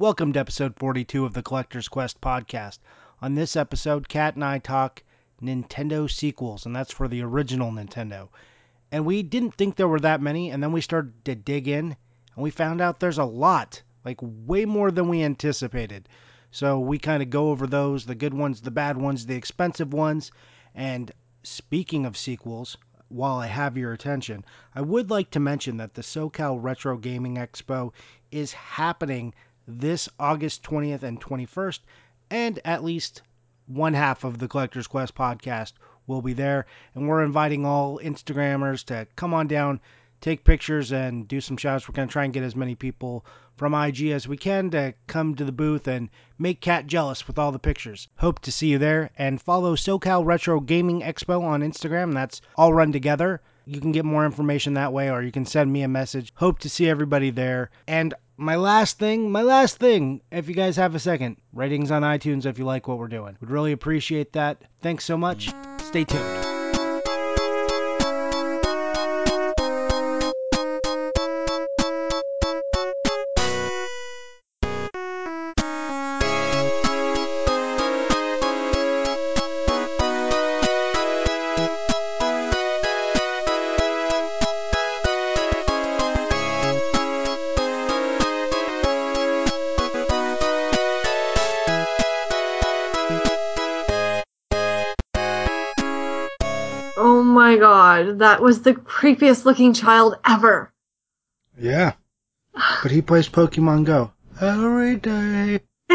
Welcome to episode 42 of the Collector's Quest podcast. On this episode, Kat and I talk Nintendo sequels, and that's for the original Nintendo. And we didn't think there were that many, and then we started to dig in, and we found out there's a lot, like way more than we anticipated. So we kind of go over those the good ones, the bad ones, the expensive ones. And speaking of sequels, while I have your attention, I would like to mention that the SoCal Retro Gaming Expo is happening this August 20th and 21st, and at least one half of the Collector's Quest podcast will be there. And we're inviting all Instagrammers to come on down, take pictures, and do some shouts. We're going to try and get as many people from IG as we can to come to the booth and make Kat jealous with all the pictures. Hope to see you there and follow SoCal Retro Gaming Expo on Instagram. That's all run together. You can get more information that way or you can send me a message. Hope to see everybody there. And my last thing, my last thing, if you guys have a second, ratings on iTunes if you like what we're doing. We'd really appreciate that. Thanks so much. Stay tuned. God, that was the creepiest looking child ever. Yeah. But he plays Pokemon Go every day.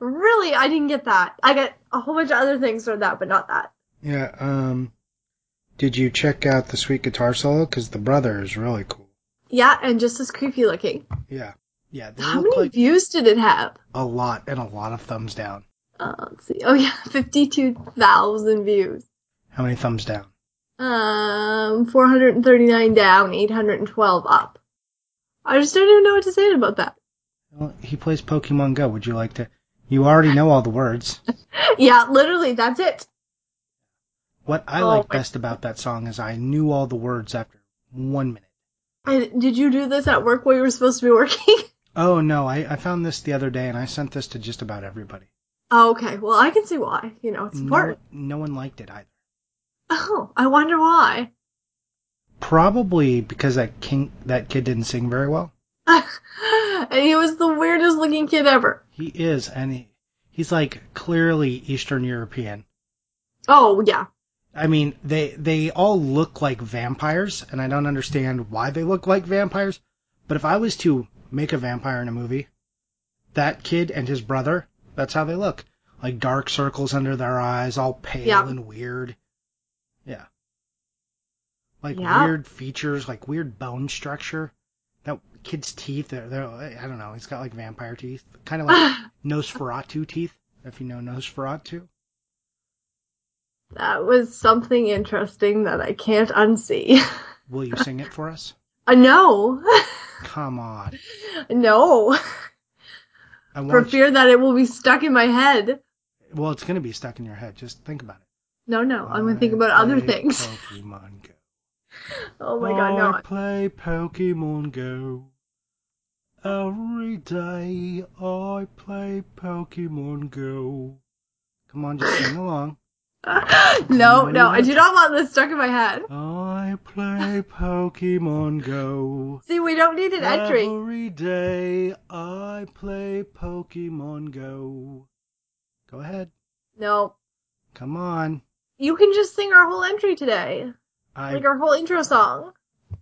really, I didn't get that. I got a whole bunch of other things from that, but not that. Yeah, um, did you check out the sweet guitar solo? Because the brother is really cool. Yeah, and just as creepy looking. Yeah. Yeah, they How many like views did it have? a lot and a lot of thumbs down. Uh, let's see. Oh yeah, 52,000 views. How many thumbs down? Um, 439 down, 812 up. I just don't even know what to say about that. Well, he plays Pokemon Go. Would you like to? You already know all the words. Yeah, literally, that's it. What I Oh like best about that song is I knew all the words after one minute. And did you do this at work while you were supposed to be working? Oh no, I, I found this the other day and I sent this to just about everybody. oh, okay. Well, I can see why. You know, it's No, important. no one liked it either. Oh, I wonder why. Probably because that king that kid didn't sing very well. and he was the weirdest looking kid ever. He is, and he, he's like clearly Eastern European. Oh, yeah. I mean, they they all look like vampires, and I don't understand why they look like vampires. But if I was to make a vampire in a movie, that kid and his brother, that's how they look. Like dark circles under their eyes, all pale Yeah. and weird. Like Yeah. weird features, like weird bone structure. That kid's teeth, they're, they're I don't know, he's got like vampire teeth. Kind of like Nosferatu teeth, if you know Nosferatu. that was something interesting that I can't unsee. Will you sing it for us? Uh, no. Come on. no. I For want you, fear that it will be stuck in my head. well, it's going to be stuck in your head. Just think about it. No, no. I'm gonna think about other things. Pokemon Go. Oh my god, I play Pokemon Go. Every day I play Pokemon Go. Come on, just sing along. no, no. I do not want this stuck in my head. I play Pokemon Go. See, we don't need an entry. Every day I play Pokemon Go. Go ahead. No. Come on. You can just sing our whole entry today. I Like our whole intro song.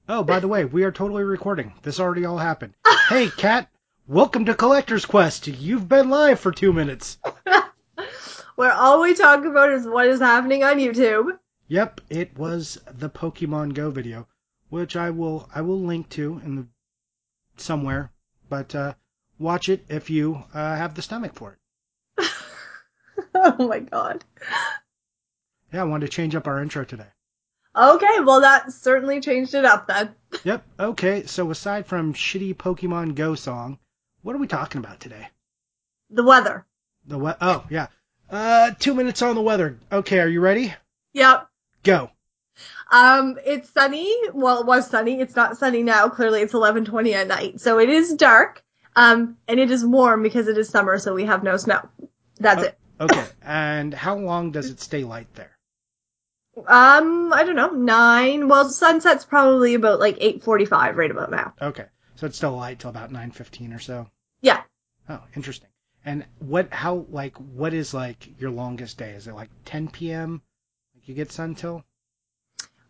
Oh, by the way, we are totally recording. This already all happened. hey, Kat, welcome to Collector's Quest. You've been live for two minutes. Where all we talk about is what is happening on YouTube. Yep, it was the Pokemon Go video, which I will I will link to in the somewhere. But uh, watch it if you uh, have the stomach for it. oh my god. Yeah, I wanted to change up our intro today. Okay, well that certainly changed it up then. Yep. Okay. So aside from shitty Pokemon Go song, what are we talking about today? The weather. The we- Oh yeah. Uh, two minutes on the weather. Okay, are you ready? Yep. Go. Um, it's sunny. Well, it was sunny. It's not sunny now. Clearly, it's 11:20 at night, so it is dark. Um, and it is warm because it is summer, so we have no snow. That's Oh. it. Okay. And how long does it stay light there? Um, I don't know, nine. Well, sunset's probably about like eight forty-five, right about now. Okay. So it's still light till about 9:15 or so. Yeah. Oh, interesting. And what how like what is like your longest day? Is it like 10 p.m. Like you get sun till?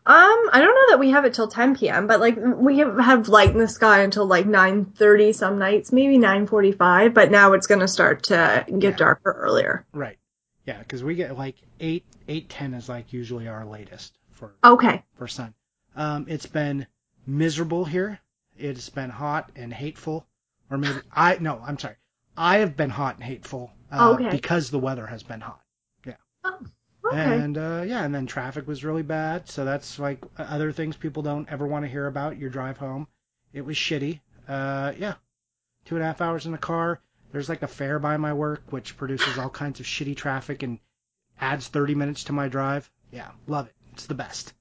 Um, I don't know that we have it till 10 p.m., but like we have, have light in the sky until like 9:30 some nights, maybe 9:45. But now it's gonna start to get Yeah. darker earlier. Right. Yeah, because we get like eight eight ten is like usually our latest for Okay. for sun. Um, it's been miserable here. It's been hot and hateful, or maybe I no, I'm sorry. I have been hot and hateful uh, Okay. because the weather has been hot. Oh, okay. And uh, yeah, and then traffic was really bad. So that's like other things people don't ever want to hear about. Your drive home, it was shitty. Uh, yeah, two and a half hours in the car. There's like a fair by my work, which produces all kinds of shitty traffic and adds 30 minutes to my drive. Yeah, love it. It's the best.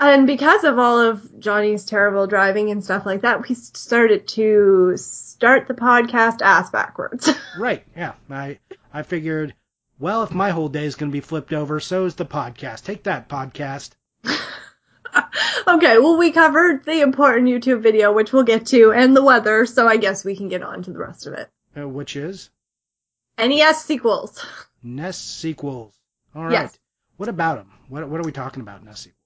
And because of all of Johnny's terrible driving and stuff like that, we started to start the podcast ass backwards. Right. Yeah. I I figured, well, if my whole day is going to be flipped over, so is the podcast. Take that podcast. okay, well, we covered the important YouTube video, which we'll get to, and the weather, so I guess we can get on to the rest of it. Uh, which is NES sequels. NES sequels. All right. Yes. What about them? What what are we talking about NES sequels?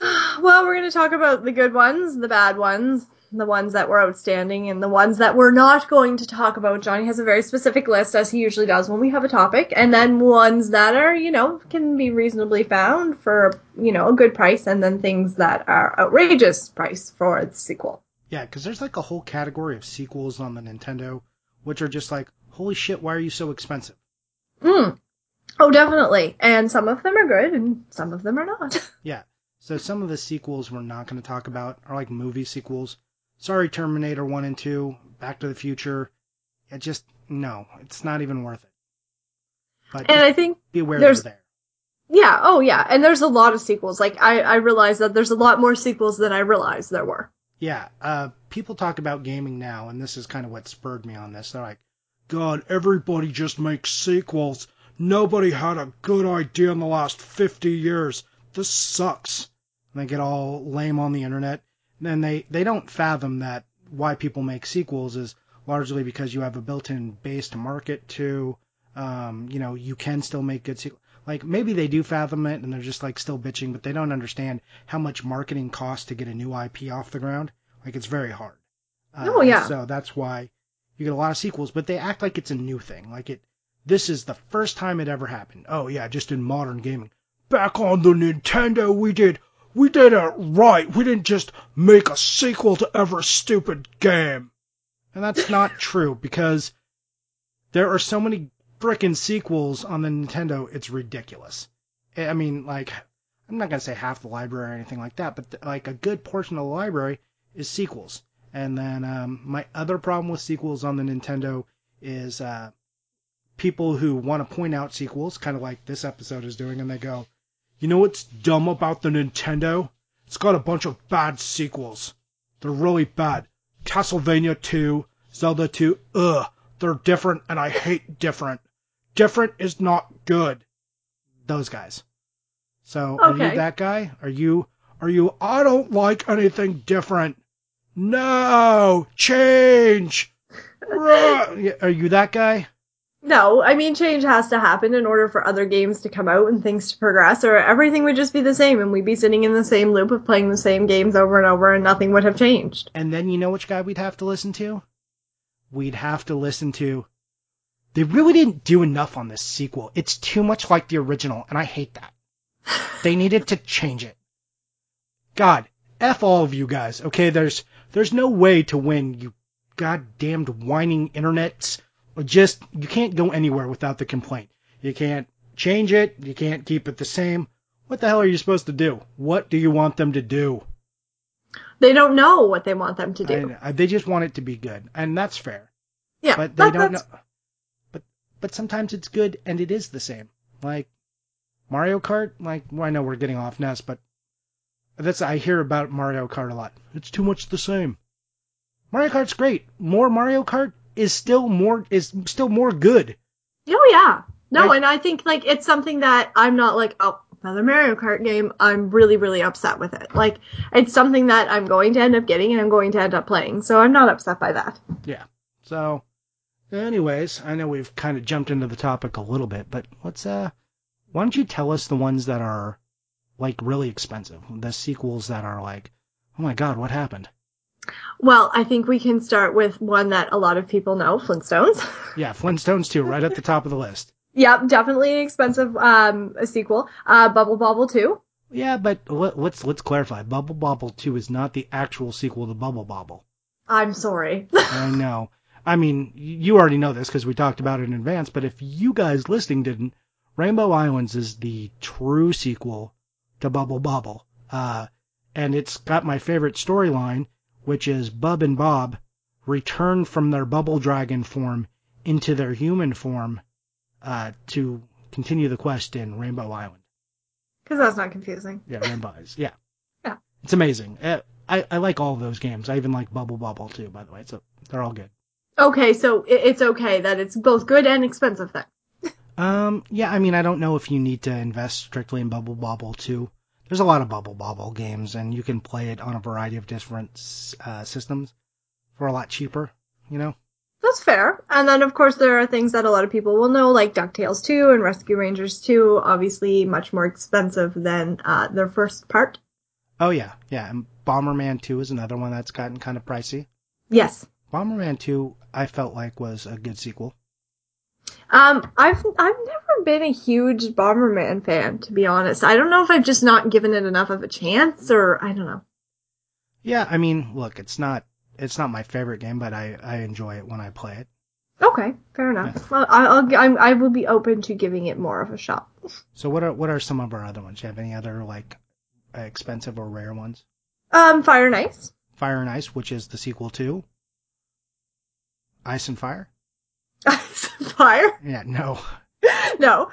Well, we're going to talk about the good ones, the bad ones, the ones that were outstanding, and the ones that we're not going to talk about. Johnny has a very specific list, as he usually does when we have a topic, and then ones that are, you know, can be reasonably found for, you know, a good price, and then things that are outrageous price for the sequel. Yeah, because there's like a whole category of sequels on the Nintendo, which are just like, holy shit, why are you so expensive? Mm. Oh, definitely. And some of them are good, and some of them are not. Yeah. So some of the sequels we're not going to talk about are like movie sequels. Sorry, Terminator 1 and 2, Back to the Future. It just, no, it's not even worth it. But and I think be aware there's- there. Yeah, oh yeah, and there's a lot of sequels. Like I, I realize that there's a lot more sequels than I realized there were. Yeah, uh, people talk about gaming now, and this is kind of what spurred me on this. They're like, God, everybody just makes sequels. Nobody had a good idea in the last 50 years. This sucks. And they get all lame on the internet. And then they, they don't fathom that why people make sequels is largely because you have a built-in base to market to. Um, you know, you can still make good sequels. Like maybe they do fathom it and they're just like still bitching, but they don't understand how much marketing costs to get a new IP off the ground. Like it's very hard. Uh, Oh, yeah. So that's why you get a lot of sequels, but they act like it's a new thing. Like it, this is the first time it ever happened. Oh yeah, just in modern gaming. Back on the Nintendo, we did, we did it right. We didn't just make a sequel to every stupid game. And that's not true because there are so many frickin' sequels on the Nintendo, it's ridiculous. I mean, like, I'm not gonna say half the library or anything like that, but like a good portion of the library is sequels. And then um, my other problem with sequels on the Nintendo is uh, people who want to point out sequels, kind of like this episode is doing, and they go, "You know what's dumb about the Nintendo? It's got a bunch of bad sequels. They're really bad. Castlevania 2, Zelda 2, ugh, they're different, and I hate different. Different is not good." Those guys. So are you that guy? Are you? Are you? I don't like anything different. No, change. Are you that guy? No, I mean change has to happen in order for other games to come out and things to progress, or everything would just be the same, and we'd be sitting in the same loop of playing the same games over and over, and nothing would have changed. And then you know which guy we'd have to listen to? We'd have to listen to. They really didn't do enough on this sequel. It's too much like the original, and I hate that. They needed to change it. God, F all of you guys, okay? There's there's no way to win, you goddamned whining internets. Or Just you can't go anywhere without the complaint. You can't change it, you can't keep it the same. What the hell are you supposed to do? What do you want them to do? They don't know what they want them to do. I- they just want it to be good, and that's fair. yeah, But they that- don't know. But sometimes it's good and it is the same. Like Mario Kart. Like well, I know we're getting off Ness, but that's I hear about Mario Kart a lot. It's too much the same. Mario Kart's great. More Mario Kart, is still more is still more good. Oh yeah. No, Right. and I think like it's something that I'm not like, oh, another Mario Kart game. I'm really, really upset with it. Like it's something that I'm going to end up getting and I'm going to end up playing. So I'm not upset by that. Yeah. So, anyways, I know we've kind of jumped into the topic a little bit, but let's uh, why don't you tell us the ones that are like really expensive, the sequels that are like, oh my god, what happened? Well, I think we can start with one that a lot of people know, Flintstones. Yeah, Flintstones too, right at the top of the list. yep, definitely an expensive um a sequel. Uh Bubble Bobble 2. Yeah, but let, let's let's clarify. Bubble Bobble 2 is not the actual sequel to Bubble Bobble. I'm sorry. I know. I mean, you already know this because we talked about it in advance, but if you guys listening didn't, Rainbow Islands is the true sequel to Bubble Bobble. Uh, and it's got my favorite storyline, which is Bub and Bob return from their bubble dragon form into their human form uh, to continue the quest in Rainbow Island. Cuz that's not confusing. Yeah, Rainbow Eyes. Yeah. Yeah. It's amazing. Uh, I, I like all of those games. I even like Bubble Bobble too, by the way. So they're all good. Okay, so it's okay that it's both good and expensive then. Um, yeah, I mean, I don't know if you need to invest strictly in Bubble Bobble too. There's a lot of Bubble Bobble games, and you can play it on a variety of different uh, systems for a lot cheaper. You know? That's fair. And then, of course, there are things that a lot of people will know, like DuckTales 2 and Rescue Rangers 2, obviously much more expensive than uh, their first part. Oh yeah, yeah. And Bomberman 2 is another one that's gotten kind of pricey. Yes. Bomberman 2, I felt like was a good sequel. Um, I've I've never been a huge Bomberman fan, to be honest. I don't know if I've just not given it enough of a chance, or I don't know. Yeah, I mean, look, it's not it's not my favorite game, but I I enjoy it when I play it. Okay, fair enough. Well, I- I'll I'm, I will be open to giving it more of a shot. So what are what are some of our other ones? Do you have any other like expensive or rare ones? Um, Fire and Ice. Fire and Ice, which is the sequel to Ice and Fire. Ice and Fire? Yeah, no, No.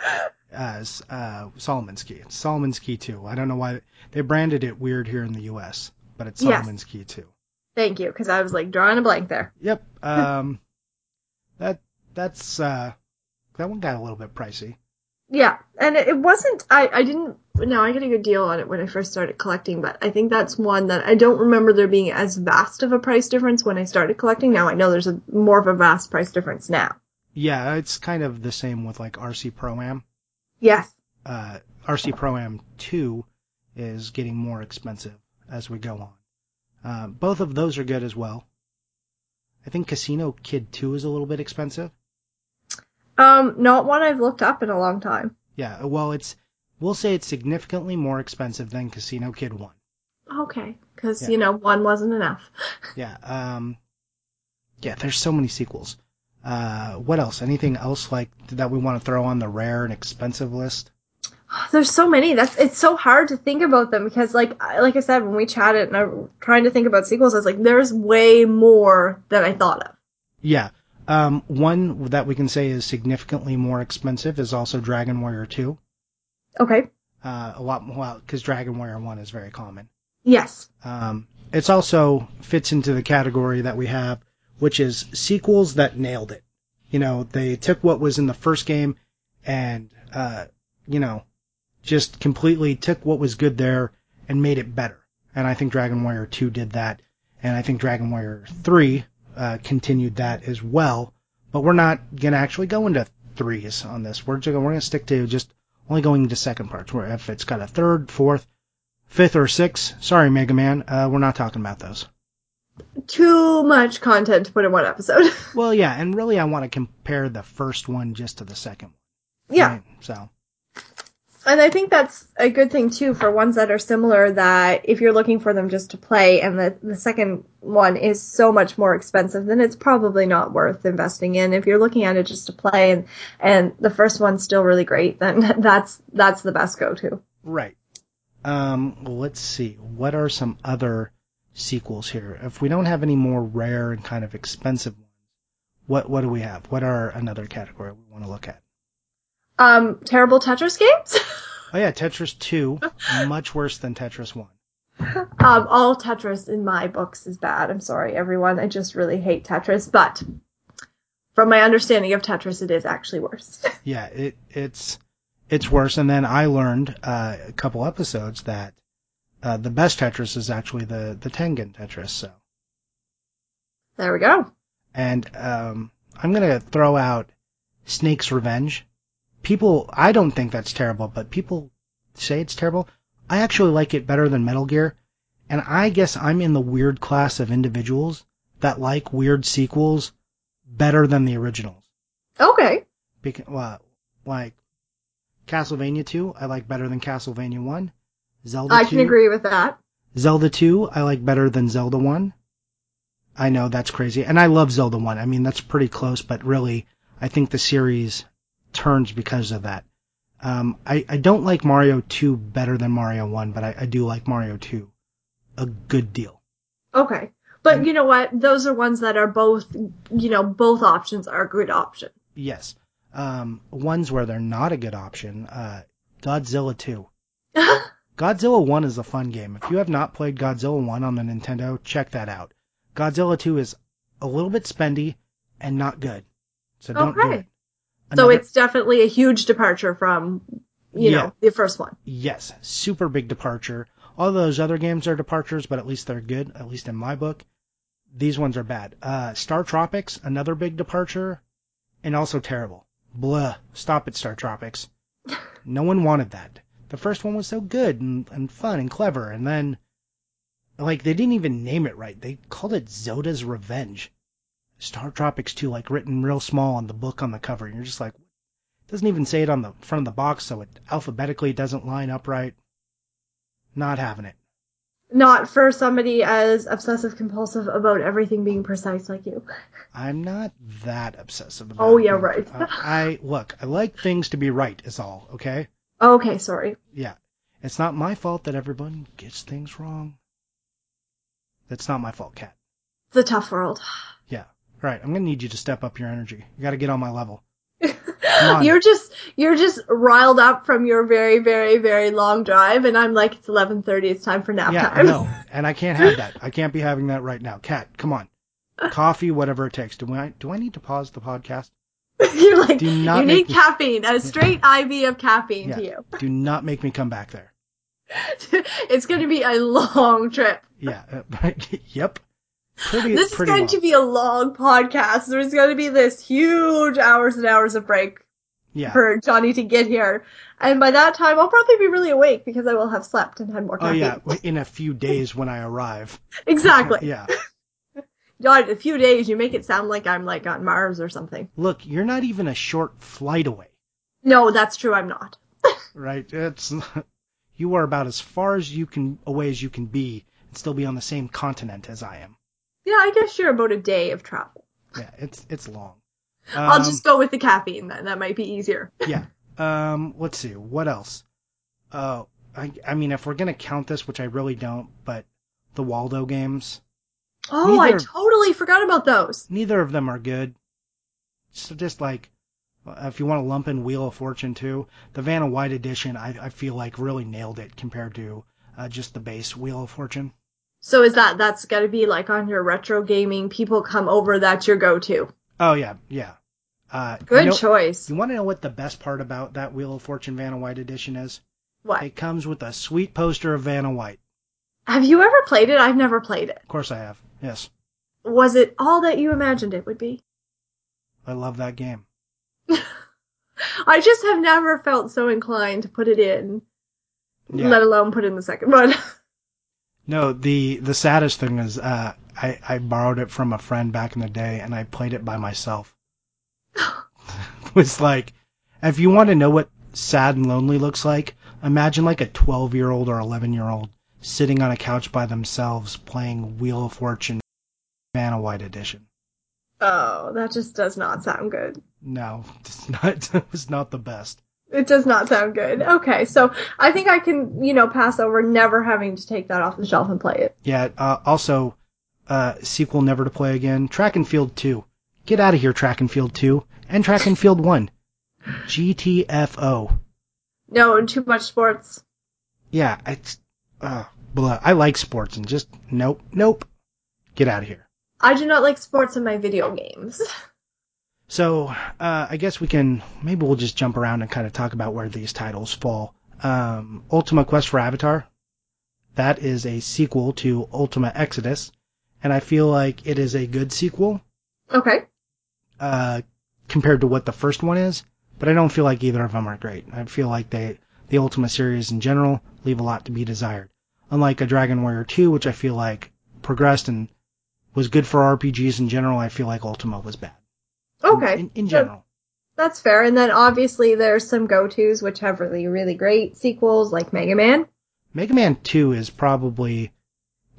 uh, uh, Solomon's Key. It's Solomon's Key 2. I don't know why they branded it weird here in the U.S., but it's Yes. Solomon's Key 2. Thank you, because I was like drawing a blank there. Yep. Um, that that's uh, that one got a little bit pricey. Yeah, and it wasn't. I I didn't. No, I got a good deal on it when I first started collecting, but I think that's one that I don't remember there being as vast of a price difference when I started collecting. Now I know there's a more of a vast price difference now. Yeah, it's kind of the same with like RC Pro Am. Yes. Uh, RC Pro Am 2 is getting more expensive as we go on. Uh, both of those are good as well. I think Casino Kid 2 is a little bit expensive. Um, not one I've looked up in a long time. Yeah, well, it's we'll say it's significantly more expensive than Casino Kid 1. Okay, because Yeah. you know one wasn't enough. Yeah, um, yeah, there's so many sequels. Uh, what else? Anything else like that we want to throw on the rare and expensive list? There's so many. That's it's so hard to think about them because, like, I- like I said, when we chatted and I'm trying to think about sequels, I was like, there's way more than I thought of. Yeah. Um, one that we can say is significantly more expensive is also Dragon Warrior 2. Okay. Uh, a lot more, because Dragon Warrior 1 is very common. Yes. Um, it's also fits into the category that we have, which is sequels that nailed it. You know, they took what was in the first game and, uh, you know, just completely took what was good there and made it better. And I think Dragon Warrior 2 did that. And I think Dragon Warrior 3, uh, continued that as well. But we're not gonna actually go into threes on this. We're just, we're gonna stick to just only going into second parts. Where if it's got a third, fourth, fifth, or sixth, sorry Mega Man, uh, we're not talking about those. Too much content to put in one episode. Well, yeah, and really I want to compare the first one just to the second yeah. right? So, And I think that's a good thing too for ones that are similar that if you're looking for them just to play and the, the second one is so much more expensive, then it's probably not worth investing in. If you're looking at it just to play and, and the first one's still really great, then that's, that's the best go-to. right. Um, let's see. What are some other sequels here? If we don't have any more rare and kind of expensive ones, what what do we have? What are another category we want to look at? Um, terrible Tetris games? Oh yeah, Tetris 2, much worse than Tetris 1. um, all Tetris in my books is bad. I'm sorry, everyone. I just really hate Tetris, but From my understanding of Tetris, it is actually worse. Yeah, it it's it's worse. And then I learned uh, a couple episodes that uh, the best Tetris is actually the the Tengen Tetris. So, there we go. and um, I'm gonna throw out Snake's Revenge. People, I don't think that's terrible, but people say it's terrible. I actually like it better than Metal Gear, and I guess I'm in the weird class of individuals that like weird sequels better than the originals. Okay. Because, well, like Castlevania 2, I like better than Castlevania 1. Zelda I 2, can agree with that. Zelda 2, I like better than Zelda 1. I know that's crazy, and I love Zelda 1. I mean, that's pretty close, but really, I think the series turns because of that. Um, I, I don't like Mario 2 better than Mario 1, but I, I do like Mario 2 a good deal. Okay. But And- you know what? Those are ones that are both, you know, both options are a good option. Yes. Um, ones where they're not a good option, uh, Godzilla 2. Godzilla 1 is a fun game. If you have not played Godzilla 1 on the Nintendo, check that out. Godzilla 2 is a little bit spendy and not good. So don't do Okay. It. so it's definitely a huge departure from, you Yeah. know, the first one. Yes, super big departure. All those other games are departures, but at least they're good, at least in my book. These ones are bad. Uh, Star Tropics, another big departure, and also terrible. Blah. Stop it, Star Tropics. No one wanted that. The first one was so good and, and fun and clever, and then, like, they didn't even name it right. They called it Zoda's Revenge. Star Tropics 2, like, written real small on the book on the cover, and you're just like, doesn't even say it on the front of the box, so it alphabetically doesn't line up right. Not having it. Not for somebody as obsessive compulsive about everything being precise like you. I'm not that obsessive about Oh, yeah, it. right. Uh, I look, I like things to be right is all, okay? Okay, sorry. Yeah. It's not my fault that everyone gets things wrong. That's not my fault, Kat. It's a tough world. Yeah. Right, I'm gonna need you to step up your energy. You gotta get on my level. on. You're just you're just riled up from your very very very long drive, and I'm like, it's 11:30. It's time for nap yeah, I time. know. And I can't have that. I can't be having that right now. Kat, come on. Coffee, whatever it takes. Do I do I need to pause the podcast? You're like, Do not you need me- caffeine, a straight IV of caffeine Yeah. to you. Do not make me come back there. it's going to be a long trip. Yeah. Yep. Pretty. This is going long. to be a long podcast. There's going to be this huge hours and hours of break Yeah. for Johnny to get here. And by that time, I'll probably be really awake because I will have slept and had more Oh yeah. In a few days when I arrive. Exactly. Yeah. God, a few days, you make it sound like I'm like on Mars or something. Look, you're not even a short flight away, No, that's true. I'm not. right? It's you are about as far as you can away as you can be and still be on the same continent as I am. Yeah, I guess you're about a day of travel. Yeah, it's it's long. I'll Um, just go with the caffeine then. That might be easier. yeah. Um, let's see. What else? Uh, I I mean, if we're gonna count this, which I really don't, but the Waldo games, Oh, I totally forgot about those. neither of them are good. So just like, uh, if you want to lump in Wheel of Fortune too, the Vanna White edition, I I feel like really nailed it compared to uh, just the base Wheel of Fortune. So is that that's got to be like on your retro gaming? People come over. That's your go-to. Oh yeah, yeah. Uh, Good you know- choice. You want to know what the best part about that Wheel of Fortune Vanna White edition is? What? It comes with a sweet poster of Vanna White. Have you ever played it? I've never played it. Of course I have. Yes. Was it all that you imagined it would be? I love that game. I just have never felt so inclined to put it in, Yeah. let alone put in the second one. No, the the saddest thing is uh, I I borrowed it from a friend back in the day and I played it by myself. it was like, if you want to know what sad and lonely looks like, imagine like a 12 year old or 11 year old sitting on a couch by themselves playing Wheel of Fortune Vanna White edition. oh, that just does not sound good. No, it's not. It was not the best. It does not sound good. Okay, so I think I can, you know, pass over never having to take that off the shelf and play it. Yeah. Uh, also, uh, sequel never to play again. Track and Field 2. Get out of here, Track and Field 2 and Track and Field 1. GTFO. No, too much sports. Yeah, it's uh, blah. I like sports and just nope, nope. Get out of here. I do not like sports in my video games. So uh, I guess we can maybe we'll just jump around and kind of talk about where these titles fall. Um, Ultima Quest for Avatar, that is a sequel to Ultima Exodus, and I feel like it is a good sequel Okay. uh, compared to what the first one is. But I don't feel like either of them are great. I feel like they the Ultima series in general leave a lot to be desired. Unlike a Dragon Warrior 2, which I feel like progressed and was good for RPGs in general, I feel like Ultima was bad. Okay. In, in So- general. That's fair. And then obviously there's some go-tos which have really, really great sequels like Mega Man. Mega Man 2 is probably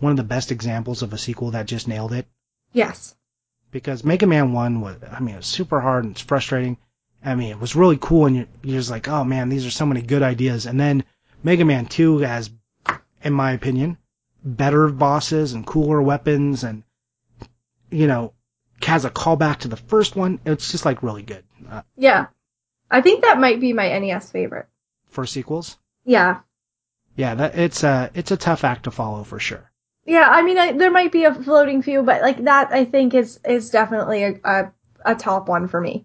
one of the best examples of a sequel that just nailed it. Yes. Because Mega Man 1 was, I mean, it was super hard and it's frustrating. I mean, it was really cool and you're, you're just like, oh man, these are so many good ideas. And then Mega Man 2 has, in my opinion, better bosses and cooler weapons and, you know, has a callback to the first one. It's just like really good uh, Yeah. I think that might be my NES favorite. for sequels. Yeah. Yeah, that, it's a, it's a tough act to follow for sure. Yeah, I mean, I, there might be a floating few, but like that, I think is is definitely a, a a top one for me.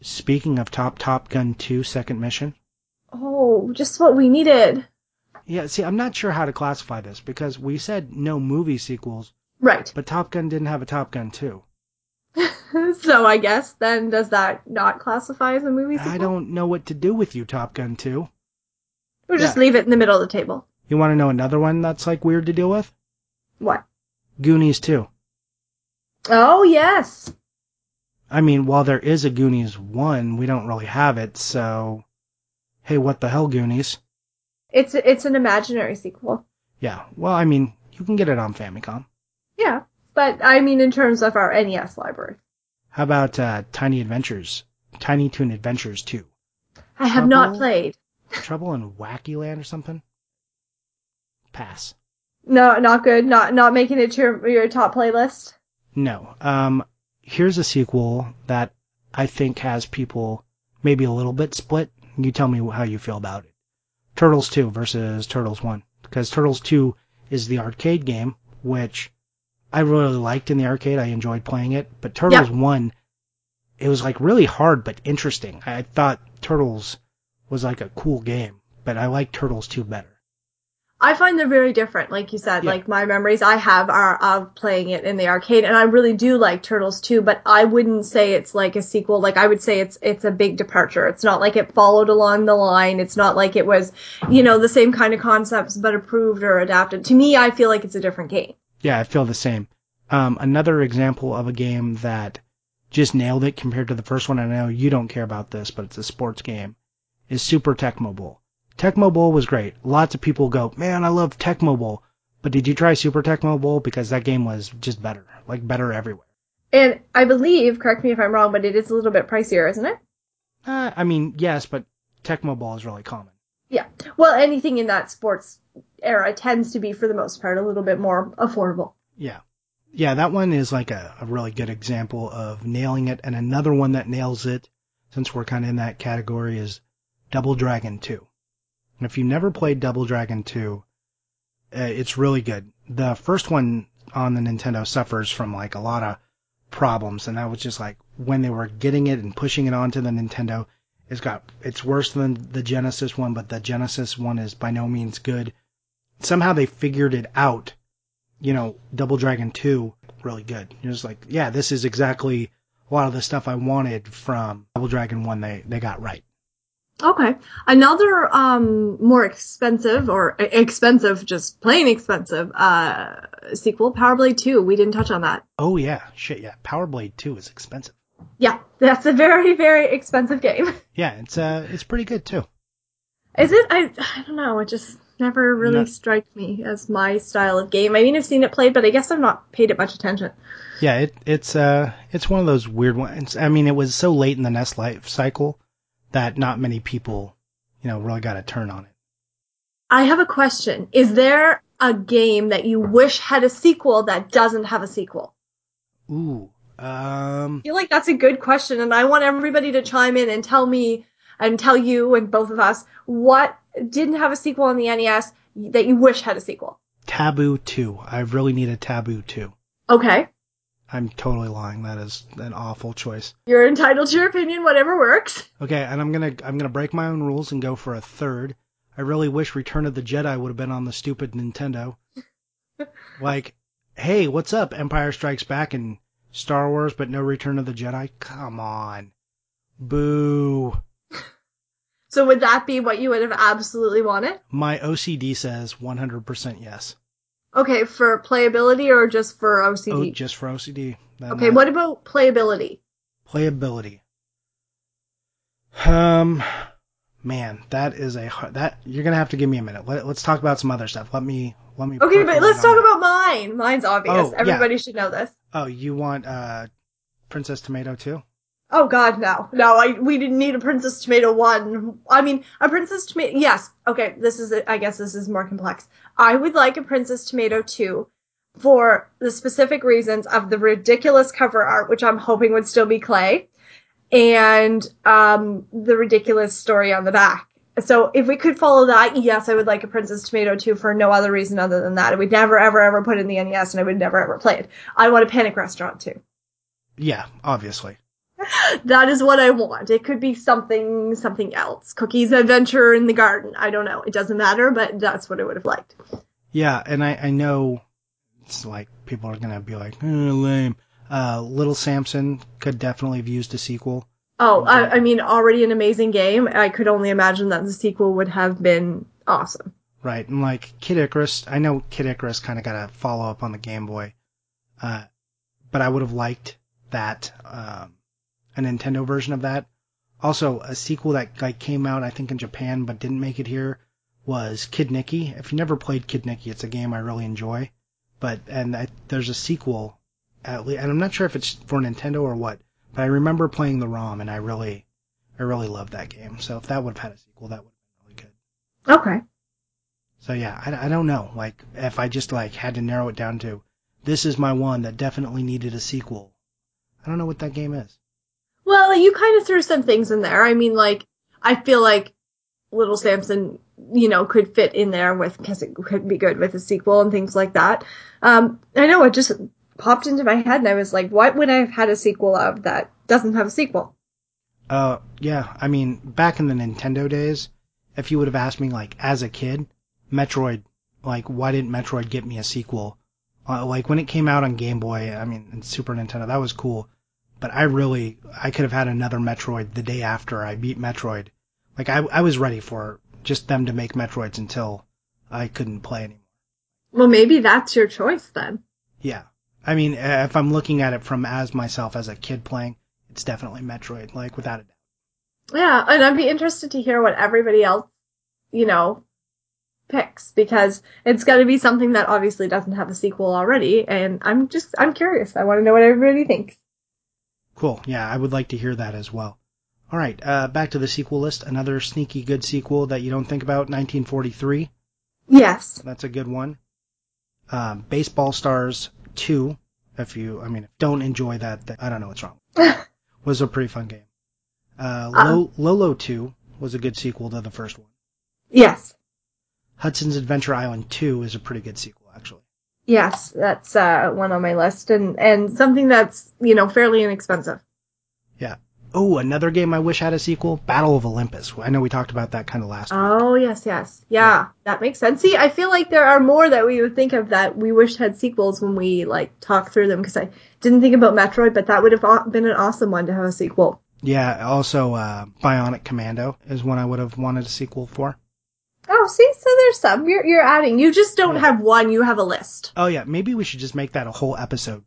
Speaking of Top Top Gun 2 second mission, Oh, just what we needed. Yeah, see, I'm not sure how to classify this because we said no movie sequels, Right. but Top Gun didn't have a Top Gun 2. so I guess then does that not classify as a movie sequel? I don't know what to do with you, Top Gun 2. We'll just yeah. leave it in the middle of the table. You want to know another one that's like weird to deal with? What? Goonies 2. Oh yes. I mean, while there is a Goonies 1, we don't really have it, so. Hey, what the hell, Goonies? It's it's an imaginary sequel. Yeah, well, I mean, you can get it on Famicom. Yeah, but I mean in terms of our NES library. How about uh, Tiny Adventures? Tiny Toon Adventures 2. I have not played. Trouble in Wacky Land or something? Pass. No, not good. Not not making it to your, your top playlist. No. Um, here's a sequel that I think has people maybe a little bit split. You tell me how you feel about it. Turtles 2 versus Turtles 1. Because Turtles 2 is the arcade game, which I really liked in the arcade. I enjoyed playing it. But Turtles 1, it was like really hard but interesting. I thought Turtles was like a cool game, but I like Turtles 2 better. I find they're very different. Like you said, Yeah. like my memories I have are of playing it in the arcade, and I really do like Turtles 2, But I wouldn't say it's like a sequel. Like I would say it's it's a big departure. It's not like it followed along the line. It's not like it was, you know, the same kind of concepts but approved or adapted. To me, I feel like it's a different game. Yeah, I feel the same. Um, another example of a game that just nailed it compared to the first one, I know you don't care about this, but it's a sports game, is Super Tecmo Bowl. Tecmo Bowl was great. Lots of people go, man, I love Tecmo Bowl. But did you try Super Tecmo Bowl? Because that game was just better. Like, better everywhere. And I believe, correct me if I'm wrong, but it is a little bit pricier, isn't it? Uh, I mean, yes, but Tecmo Bowl is really common. Yeah. Well, anything in that sports era tends to be, for the most part, a little bit more affordable. Yeah. Yeah, that one is like a, a really good example of nailing it. And another one that nails it, since we're kind of in that category, is Double Dragon 2. And if you've never played Double Dragon 2, uh, it's really good. The first one on the Nintendo suffers from like a lot of problems, and that was just like when they were getting it and pushing it onto the Nintendo, it's got it's worse than the Genesis one, but the Genesis one is by no means good. Somehow they figured it out. You know, Double Dragon 2, really good. You're just like, yeah, this is exactly a lot of the stuff I wanted from Double Dragon 1 they, they got right. Okay. Another um more expensive or expensive, just plain expensive uh sequel, Power Blade 2. We didn't touch on that. Oh yeah, shit yeah. Power Blade 2 is expensive. Yeah, that's a very very expensive game. Yeah, it's uh it's pretty good too. Is it? I I don't know. It just never really No. struck me as my style of game. I mean, I've seen it played, but I guess I've not paid it much attention. Yeah, it it's uh it's one of those weird ones. I mean, it was so late in the NES life cycle that not many people, you know, really got a turn on it. I have a question. Is there a game that you wish had a sequel that doesn't have a sequel? Ooh. Um I feel like that's a good question, and I want everybody to chime in and tell me and tell you and both of us what didn't have a sequel on the NES that you wish had a sequel. Taboo 2. I really need a Taboo 2. Okay. I'm totally lying. That is an awful choice. You're entitled to your opinion, whatever works. Okay, and I'm gonna I'm gonna break my own rules and go for a third. I really wish Return of the Jedi would have been on the stupid Nintendo. like, hey, what's up? Empire Strikes Back and Star Wars, but no Return of the Jedi. Come on, boo. So would that be what you would have absolutely wanted? My OCD says 100% yes. Okay, for playability or just for Oh, OCD? just for OCD. Then okay, that- what about playability? playability? Um, man, that is a hard, that you're gonna have to give me a minute. Let, let's talk about some other stuff. Let me let me. Okay, but let's talk that. about mine. Mine's obvious. Oh, yeah. Everybody should know this. Oh, you want uh, Princess Tomato too? Oh God, no, no. I we didn't need a Princess Tomato one. I mean, a Princess Tomato. Yes. Okay, this is. I guess this is more complex. I would like a Princess Tomato two, for the specific reasons of the ridiculous cover art, which I'm hoping would still be clay, and um the ridiculous story on the back. So if we could follow that, yes, I would like a Princess Tomato 2 for no other reason other than that. I would never, ever, ever put it in the NES and I would never, ever play it. I want a Panic Restaurant too. Yeah, obviously. That is what I want. It could be something, something else. Cookies Adventure in the Garden. I don't know. It doesn't matter, but that's what I would have liked. Yeah, and I I know it's like people are gonna be like, eh, lame. Uh, Little Samson could definitely have used a sequel. Oh, I, I mean, already an amazing game. I could only imagine that the sequel would have been awesome. Right, and like Kid Icarus, I know Kid Icarus kind of got a follow up on the Game Boy, uh, but I would have liked that, um, a Nintendo version of that. Also, a sequel that like came out, I think in Japan, but didn't make it here, was Kid Niki. If you never played Kid Niki, it's a game I really enjoy, but and I, there's a sequel, at least, and I'm not sure if it's for Nintendo or what, but I remember playing the ROM and I really, I really loved that game. So if that would have had a sequel, that would have been really good. Okay. So yeah, I, I don't know. Like if I just like had to narrow it down to this is my one that definitely needed a sequel. I don't know what that game is. Well, you kind of threw some things in there. I mean, like, I feel like Little Samson, you know, could fit in there with, because it could be good with a sequel and things like that. Um, I know it just popped into my head and I was like, what would I have had a sequel of that doesn't have a sequel? Uh yeah, I mean back in the Nintendo days, if you would have asked me like as a kid, Metroid, like why didn't Metroid get me a sequel? Uh, like when it came out on Game Boy, I mean and Super Nintendo, that was cool. But I really, I could have had another Metroid the day after I beat Metroid. Like I, I was ready for just them to make Metroids until I couldn't play anymore. Well, maybe that's your choice then. Yeah. I mean, uh, if I'm looking at it from as myself as a kid playing, it's definitely Metroid, like without a doubt. Yeah, and I'd be interested to hear what everybody else, you know, picks because it's got to be something that obviously doesn't have a sequel already, and I'm just I'm curious. I want to know what everybody thinks. Cool. Yeah, I would like to hear that as well. All right, uh, back to the sequel list. Another sneaky good sequel that you don't think about, 1943. Yes. That's a good one. Um, Baseball Stars 2, if you, I mean, don't enjoy that, th- I don't know what's wrong. was a pretty fun game. Uh, Lo- Lolo 2 was a good sequel to the first one. Yes. Hudson's Adventure Island 2 is a pretty good sequel, actually. Yes, that's uh, one on my list, and and something that's you know fairly inexpensive. Yeah. Oh, another game I wish had a sequel, Battle of Olympus. I know we talked about that kind of last week. Oh yes, yes, yeah, that makes sense. See, I feel like there are more that we would think of that we wish had sequels when we like talk through them because I didn't think about Metroid, but that would have been an awesome one to have a sequel. Yeah, also uh, Bionic Commando is one I would have wanted a sequel for. Oh, see, so there's some you're you're adding. You just don't Yeah. have one. You have a list. Oh yeah, maybe we should just make that a whole episode.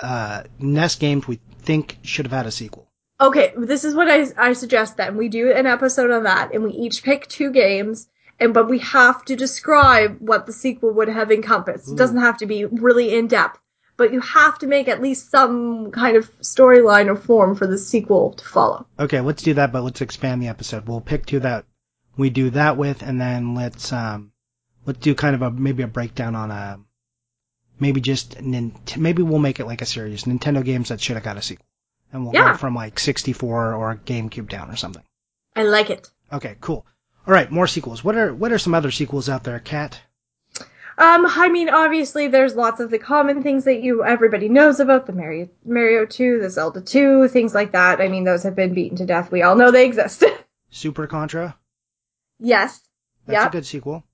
Uh, NES games we think should have had a sequel. Okay, this is what I I suggest then. We do an episode on that, and we each pick two games, and but we have to describe what the sequel would have encompassed. It doesn't have to be really in depth, but you have to make at least some kind of storyline or form for the sequel to follow. Okay, let's do that, but let's expand the episode. We'll pick two that we do that with, and then let's um, let's do kind of a maybe a breakdown on a maybe just maybe we'll make it like a series Nintendo games that should have got a sequel, and we'll Yeah. go from like 64 or GameCube down or something. I like it. Okay, cool. All right, more sequels. What are what are some other sequels out there, Kat? Um, I mean, obviously, there's lots of the common things that you everybody knows about the Mario, Mario 2, the Zelda 2, things like that. I mean, those have been beaten to death. We all know they exist. Super Contra. yes. That's Yep. a good sequel.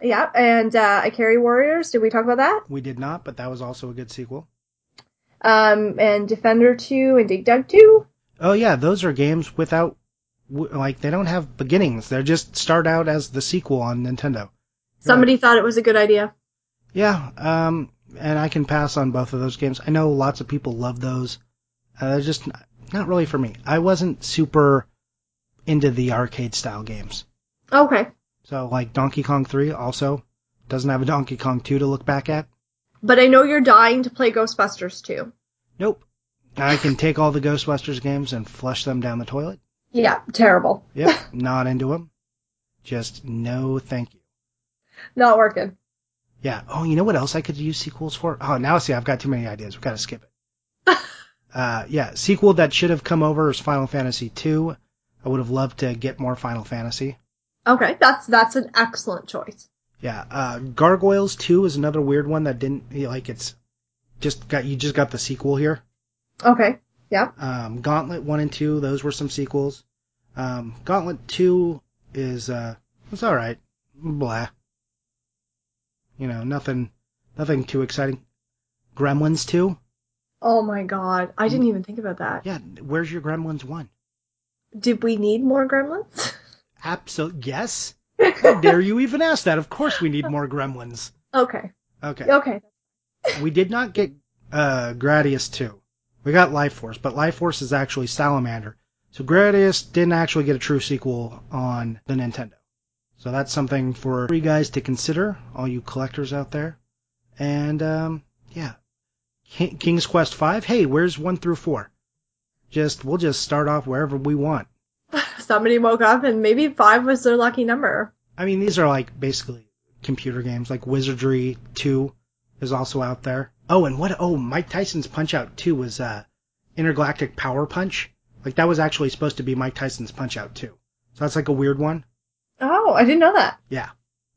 Yeah, and uh, Ikari Warriors. Did we talk about that? We did not, but that was also a good sequel. Um, and Defender 2 and Dig Dug 2. Oh yeah, those are games without like they don't have beginnings. They just start out as the sequel on Nintendo. Somebody thought it was a good idea. Yeah, um, and I can pass on both of those games. I know lots of people love those. Uh, they're just not, not really for me. I wasn't super into the arcade style games. Okay. So like Donkey Kong 3 also doesn't have a Donkey Kong 2 to look back at. But I know you're dying to play Ghostbusters 2. Nope. I can take all the Ghostbusters games and flush them down the toilet. Yeah, terrible. Yep, not into them. Just no thank you. Not working. Yeah. Oh, you know what else I could use sequels for? Oh, now see, I've got too many ideas. We've got to skip it. uh, yeah, sequel that should have come over is Final Fantasy II. I would have loved to get more Final Fantasy. Okay, that's that's an excellent choice. Yeah, uh, Gargoyles 2 is another weird one that didn't like it's just got you just got the sequel here. Okay. Yeah. Um, Gauntlet 1 and 2, those were some sequels. Um, Gauntlet 2 is uh, it's all right. Blah. You know, nothing, nothing too exciting. Gremlins 2. Oh my god. I didn't even think about that. Yeah, where's your Gremlins 1? Did we need more gremlins? Absolutely, yes. How dare you even ask that? Of course we need more Gremlins. okay. Okay. Okay. We did not get uh, Gradius 2. We got Life Force, but Life Force is actually Salamander. So Gradius didn't actually get a true sequel on the Nintendo. So that's something for you guys to consider, all you collectors out there. And um, yeah, King's Quest 5. Hey, where's 1 through 4? Just we'll just start off wherever we want. Somebody woke up and maybe five was their lucky number. I mean, these are like basically computer games. Like Wizardry 2 is also out there. Oh, and what? Oh, Mike Tyson's Punch Out 2 was uh, Intergalactic Power Punch. Like that was actually supposed to be Mike Tyson's Punch Out 2. So that's like a weird one. Oh, I didn't know that. Yeah.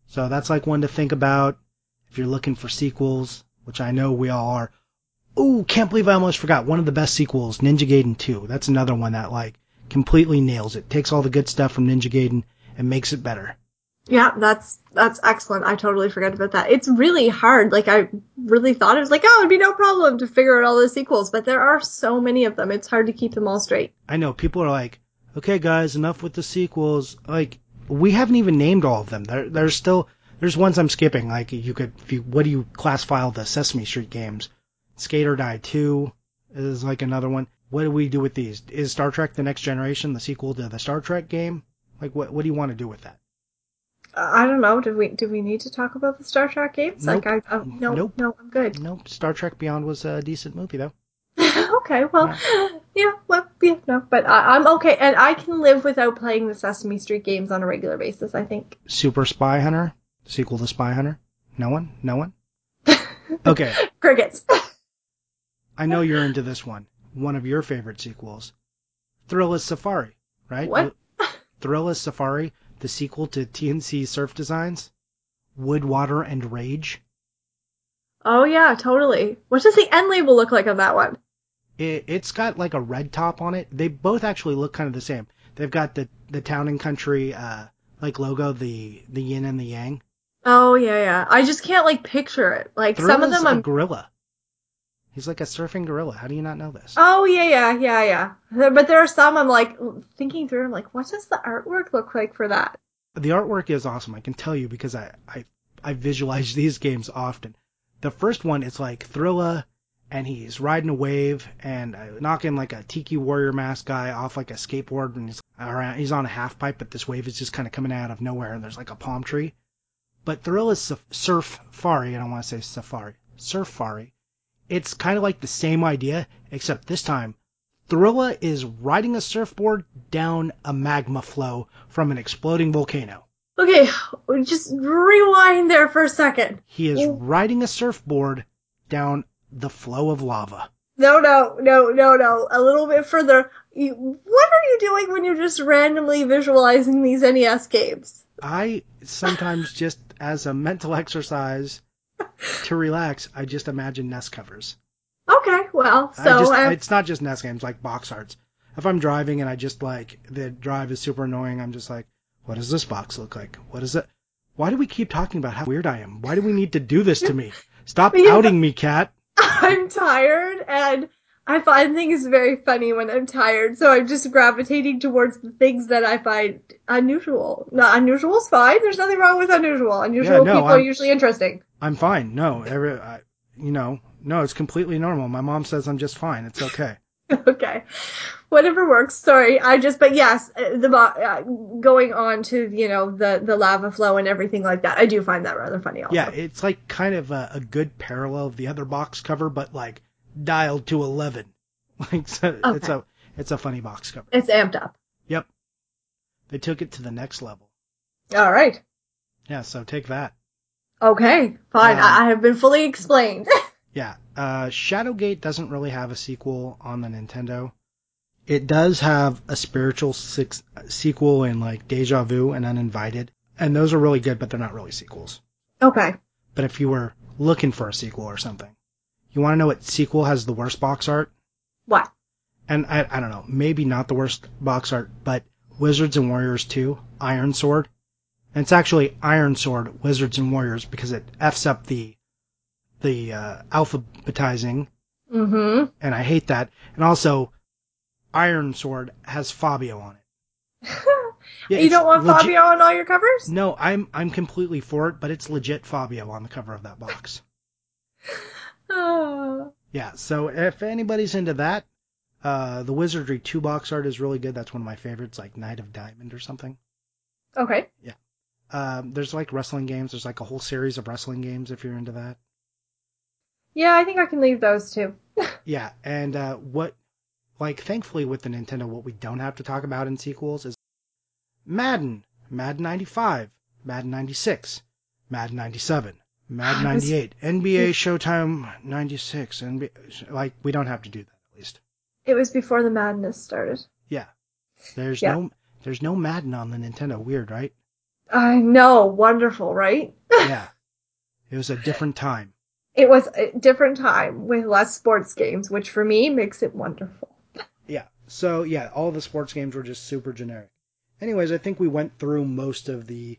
So that's like one to think about if you're looking for sequels, which I know we all are. Ooh, can't believe I almost forgot one of the best sequels, Ninja Gaiden 2. That's another one that like completely nails it. Takes all the good stuff from Ninja Gaiden and makes it better. Yeah, that's that's excellent. I totally forgot about that. It's really hard. Like I really thought it was like, oh, it'd be no problem to figure out all the sequels, but there are so many of them. It's hard to keep them all straight. I know people are like, okay, guys, enough with the sequels. Like, we haven't even named all of them. There, there's still, there's ones I'm skipping. Like, you could, if you, what do you classify all the Sesame Street games? Skate or Die 2 is like another one. What do we do with these? Is Star Trek The Next Generation the sequel to the Star Trek game? Like, what, what do you want to do with that? I don't know. Do we do we need to talk about the Star Trek games? Nope. Like I, oh, no, Nope. no, I'm good. Nope, Star Trek Beyond was a decent movie though. okay, well, yeah, well, yeah, no, but I, I'm okay, and I can live without playing the Sesame Street games on a regular basis. I think. Super Spy Hunter, sequel to Spy Hunter. No one? No one? Okay. Crickets. I know you're into this one. One of your favorite sequels. Thrilla's Safari, right? What? Thrilla's Safari, the sequel to T&C Surf Designs? Wood, Water, and Rage? oh yeah, totally. What does the end label look like on that one? It, it's got like a red top on it. They both actually look kind of the same. They've got the, the town and country, uh, like logo, the, the yin and the yang. Oh yeah, yeah. I just can't like picture it. Like some of them, a I'm. gorilla. He's like a surfing gorilla. How do you not know this? Oh yeah, yeah, yeah, yeah. But there are some I'm like thinking through. I'm like, what does the artwork look like for that? The artwork is awesome. I can tell you because I, I, I visualize these games often. The first one is like Thrilla, and he's riding a wave and uh, knocking like a Tiki Warrior mask guy off like a skateboard, and he's around. He's on a half pipe, but this wave is just kind of coming out of nowhere, and there's like a palm tree. But Thrilla's surf safari, I don't want to say Safari, Surfari. It's kind of like the same idea, except this time Thrilla is riding a surfboard down a magma flow from an exploding volcano. Okay, just rewind there for a second. He is riding a surfboard down the flow of lava. No, no, no, no, no. A little bit further. You, what are you doing when you're just randomly visualizing these NES games? I sometimes just as a mental exercise to relax, I just imagine NES covers. Okay, well, I so just, uh, it's not just NES games like box arts. If I'm driving and I just like the drive is super annoying, I'm just like, what does this box look like? What is it? Why do we keep talking about how weird I am? Why do we need to do this to me? Stop Yeah. outing me, Kat. I'm tired and I find things very funny when I'm tired, so I'm just gravitating towards the things that I find unusual. No, unusual is fine. There's nothing wrong with unusual. Unusual no, people are I'm- usually interesting. I'm fine. No, every, I, you know, no, it's completely normal. My mom says I'm just fine. It's okay. okay. Whatever works. Sorry. I just, but yes, uh, the, uh, going on to, you know, the, the lava flow and everything like that. I do find that rather funny also. Yeah, it's like kind of a, a good parallel of the other box cover, but like dialed to eleven. Like so, it's a it's a funny box cover. It's amped up. Yep, they took it to the next level. All right. Yeah, so take that. Okay. Fine. Um, I, have been fully explained. Yeah, uh, Shadowgate doesn't really have a sequel on the Nintendo. It does have a spiritual six, sequel in like Deja Vu and Uninvited, and those are really good, but they're not really sequels. okay. But if you were looking for a sequel or something, you want to know what sequel has the worst box art? What? and I, I don't know, maybe not the worst box art, but Wizards and Warriors 2, Iron Sword. And it's actually Iron Sword, Wizards and Warriors because it f's up the the uh, alphabetizing, Mm-hmm. and I hate that. And also, Iron Sword has Fabio on it. Yeah, you don't want legit- Fabio on all your covers? No, I'm I'm completely for it, but it's legit Fabio on the cover of that box. Oh. Yeah, so if anybody's into that, uh, the Wizardry 2 box art is really good. That's one of my favorites, like Knight of Diamond or something. Okay. Um, there's like wrestling games. There's like a whole series of wrestling games if you're into that. Yeah, I think I can leave those too. Yeah, and uh, what, like, thankfully with the Nintendo, what we don't have to talk about in sequels is Madden, Madden 95, Madden 96, Madden 97, Madden I was- 98, NBA Showtime 96, and like we don't have to do that at least. It was before the madness started. Yeah, there's Yeah. no there's no Madden on the Nintendo. Weird, right? I know, wonderful, right? Yeah, it was a different time. It was a different time with less sports games, which for me makes it wonderful. Yeah. So yeah, all the sports games were just super generic. Anyways, I think we went through most of the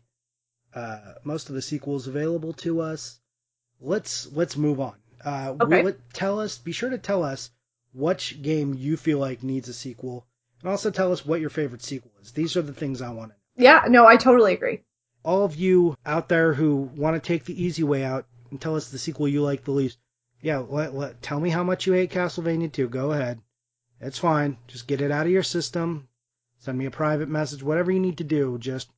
uh, most of the sequels available to us. Let's let's move on. Uh, Okay. will it tell us? Be sure to tell us which game you feel like needs a sequel, and also tell us what your favorite sequel is. These are the things I want to know. Yeah, no, I totally agree. All of you out there who want to take the easy way out and tell us the sequel you like the least. Yeah, let, let, tell me how much you hate Castlevania 2. Go ahead. It's fine. Just get it out of your system. Send me a private message. Whatever you need to do, just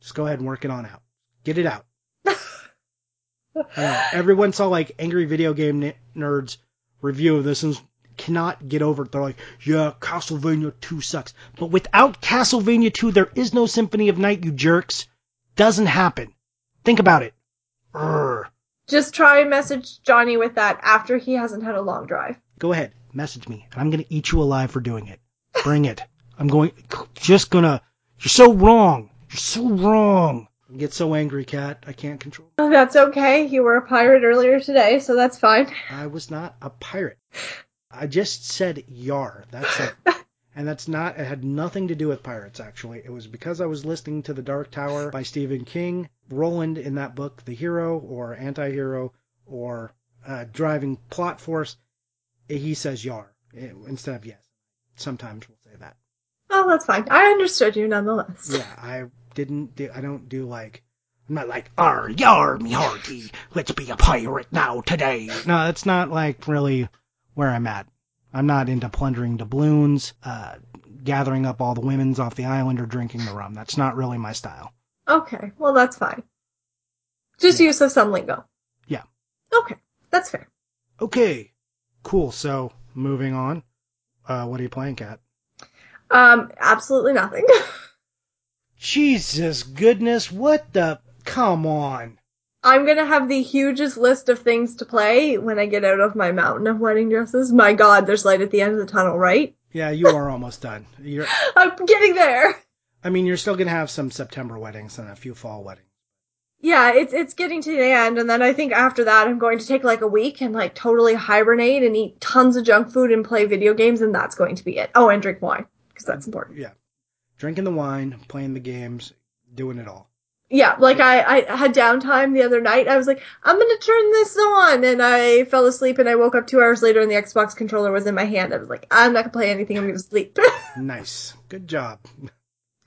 just go ahead and work it on out. Get it out. Everyone saw like angry video game n- nerds review of this and cannot get over it. They're like, yeah, Castlevania 2 sucks. But without Castlevania 2, there is no Symphony of Night, you jerks. Doesn't happen. Think about it. Urgh. Just try and message Johnny with that after he hasn't had a long drive. Go ahead, message me, and I'm gonna eat you alive for doing it. Bring it. I'm going, just gonna, you're so wrong. You're so wrong. I get so angry, Kat. I can't control. That's okay. You were a pirate earlier today, so that's fine. I was not a pirate. I just said yar. That's it. And that's not, it had nothing to do with pirates, actually. It was because I was listening to The Dark Tower by Stephen King. Roland in that book, the hero or anti hero or uh, driving plot force, he says yar eh, instead of yes. Sometimes we'll say that. Oh, that's fine. I understood you nonetheless. Yeah, I didn't do, I don't do like, I'm not like, ar, yar, me hearty, let's be a pirate now today. No, that's not like really where I'm at. I'm not into plundering doubloons, uh, gathering up all the women's off the island or drinking the rum. That's not really my style. Okay, well, that's fine. Just Yeah. use of some lingo. Yeah. Okay, that's fair. Okay, cool. So, moving on. Uh, what are you playing, Kat? Um, absolutely nothing. Jesus goodness, what the? Come on. I'm gonna have the hugest list of things to play when I get out of my mountain of wedding dresses. My god, there's light at the end of the tunnel, right? Yeah, you are almost done. You're, I'm getting there. I mean, you're still gonna have some September weddings and a few fall weddings. Yeah, it's it's getting to the end, and then I think after that I'm going to take like a week and like totally hibernate and eat tons of junk food and play video games, and that's going to be it. Oh, and drink wine because that's mm, important. Yeah, drinking the wine, playing the games, doing it all. Yeah, like I, I had downtime the other night. I was like, I'm gonna turn this on, and I fell asleep, and I woke up two hours later, and the Xbox controller was in my hand. I was like, I'm not gonna play anything. I'm gonna sleep. Nice, good job.